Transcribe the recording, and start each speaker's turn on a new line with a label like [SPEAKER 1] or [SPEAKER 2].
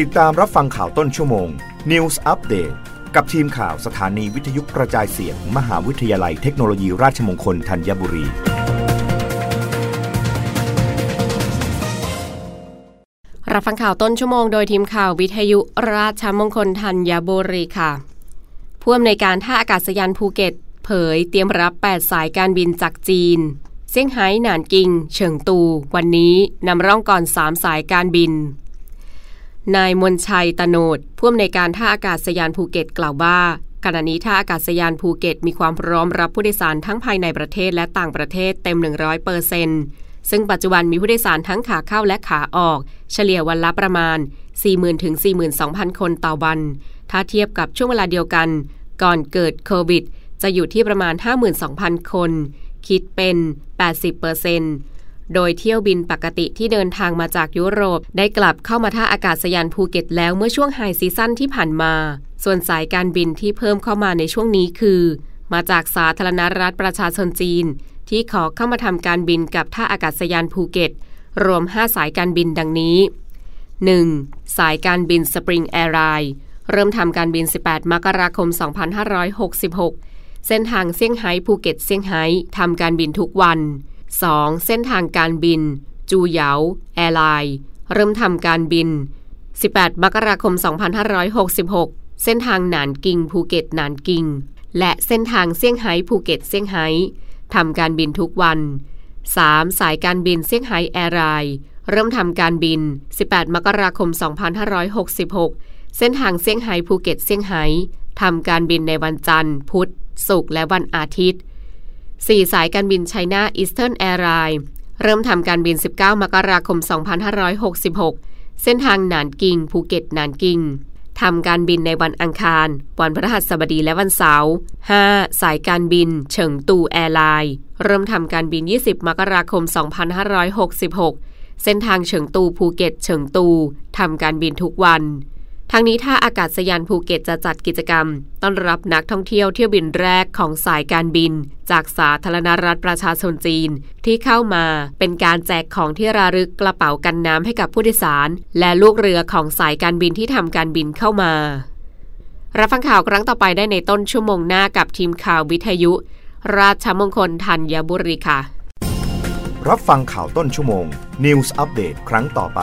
[SPEAKER 1] ติดตามรับฟังข่าวต้นชั่วโมง News Update กับทีมข่าวสถานีวิทยุกระจายเสียง มหาวิทยาลัยเทคโนโลยีราชมงคลธัญบุรี
[SPEAKER 2] รับฟังข่าวต้นชั่วโมงโดยทีมข่าววิทยุราชมงคลธัญบุรีค่ะผู้อำนวยการท่าอากาศยานภูเก็ต เผยเตรียมรับ 8 สายการบินจากจีนเซี่ยงไฮ้หนานกิง เฉิงตู วันนี้นำร่องก่อน 3 สายการบิน นายมนชัยตโนดผู้อำนวยการท่าอากาศยานภูเก็ตกล่าวว่าขณะนี้ท่าอากาศยานภูเก็ตมีความพร้อมรับผู้โดยสารทั้งภายในประเทศและต่างประเทศเต็ม 100เปอร์เซนซึ่งปัจจุบันมีผู้โดยสารทั้งขาเข้าและขาออก เฉลี่ยวันละประมาณ 40,000ถึง42,000 คนต่อวัน ถ้าเทียบกับช่วงเวลาเดียวกัน ก่อนเกิดโควิด จะอยู่ที่ประมาณ 52,000 คน คิดเป็น 80เปอร์เซน โดยเที่ยวบินปกติที่เดินทางมาจากยุโรป ได้กลับเข้ามาท่าอากาศยานภูเก็ตแล้วเมื่อช่วงไฮซีซั่นที่ผ่านมา ส่วนสายการบินที่เพิ่มเข้ามาในช่วงนี้คือ มาจากสาธารณรัฐประชาชนจีน ที่ขอเข้ามาทำการบินกับท่าอากาศยานภูเก็ต รวม 5 สายการบินดังนี้ 1. สายการบินสปริงแอร์ไลน์เริ่มทำการบิน 18 มกราคม 2566 เส้นทางเซี่ยงไฮ้ภูเก็ตเซี่ยงไฮ้ทำการบินทุกวัน 2. เส้นทางการบิน จูเหยาแอร์ไลน์เริ่มทำการบิน 18 มกราคม 2566 เส้นทางหนานกิงภูเก็ตหนานกิง และเส้นทางเซี่ยงไฮ้ภูเก็ตเซี่ยงไฮ้ทำการบินทุกวัน 3. สายการบินเซี่ยงไฮ้แอร์ไลน์เริ่มทำการบิน 18 มกราคม 2566 เส้นทางเซี่ยงไฮ้ภูเก็ตเซี่ยงไฮ้ทำการบินในวันจันทร์ พุธ ศุกร์และวันอาทิตย์ 4 สายการบินไชน่าอีสเทิร์นแอร์ไลน์เริ่มทำการบิน 19 มกราคม 2566 เส้นทางหนานกิงภูเก็ตหนานกิงทำการบินในวันอังคาร วันพฤหัสบดีและวันเสาร์ 5. สายการบิน เฉิงตูแอร์ไลน์ เริ่มทำการบิน 20 มกราคม 2566 เส้นทางเฉิงตูภูเก็ต เฉิงตู ทำการบินทุกวัน ทั้งนี้ท่าอากาศยานภูเก็ตจะจัดกิจกรรม ต้อนรับนักท่องเที่ยวเที่ยวบินแรกของสายการบิน จากสาธารณรัฐประชาชนจีน ที่เข้ามาเป็นการแจกของที่ระลึกกระเป๋ากันน้ำให้กับผู้โดยสาร และลูกเรือของสายการบินที่ทำการบินเข้ามา รับฟังข่าวครั้งต่อไปได้ในต้นชั่วโมงหน้ากับทีมข่าววิทยุ ราชมงคลธัญบุรีค่ะ
[SPEAKER 1] รับฟังข่าวต้นชั่วโมง News อัปเดตครั้งต่อไป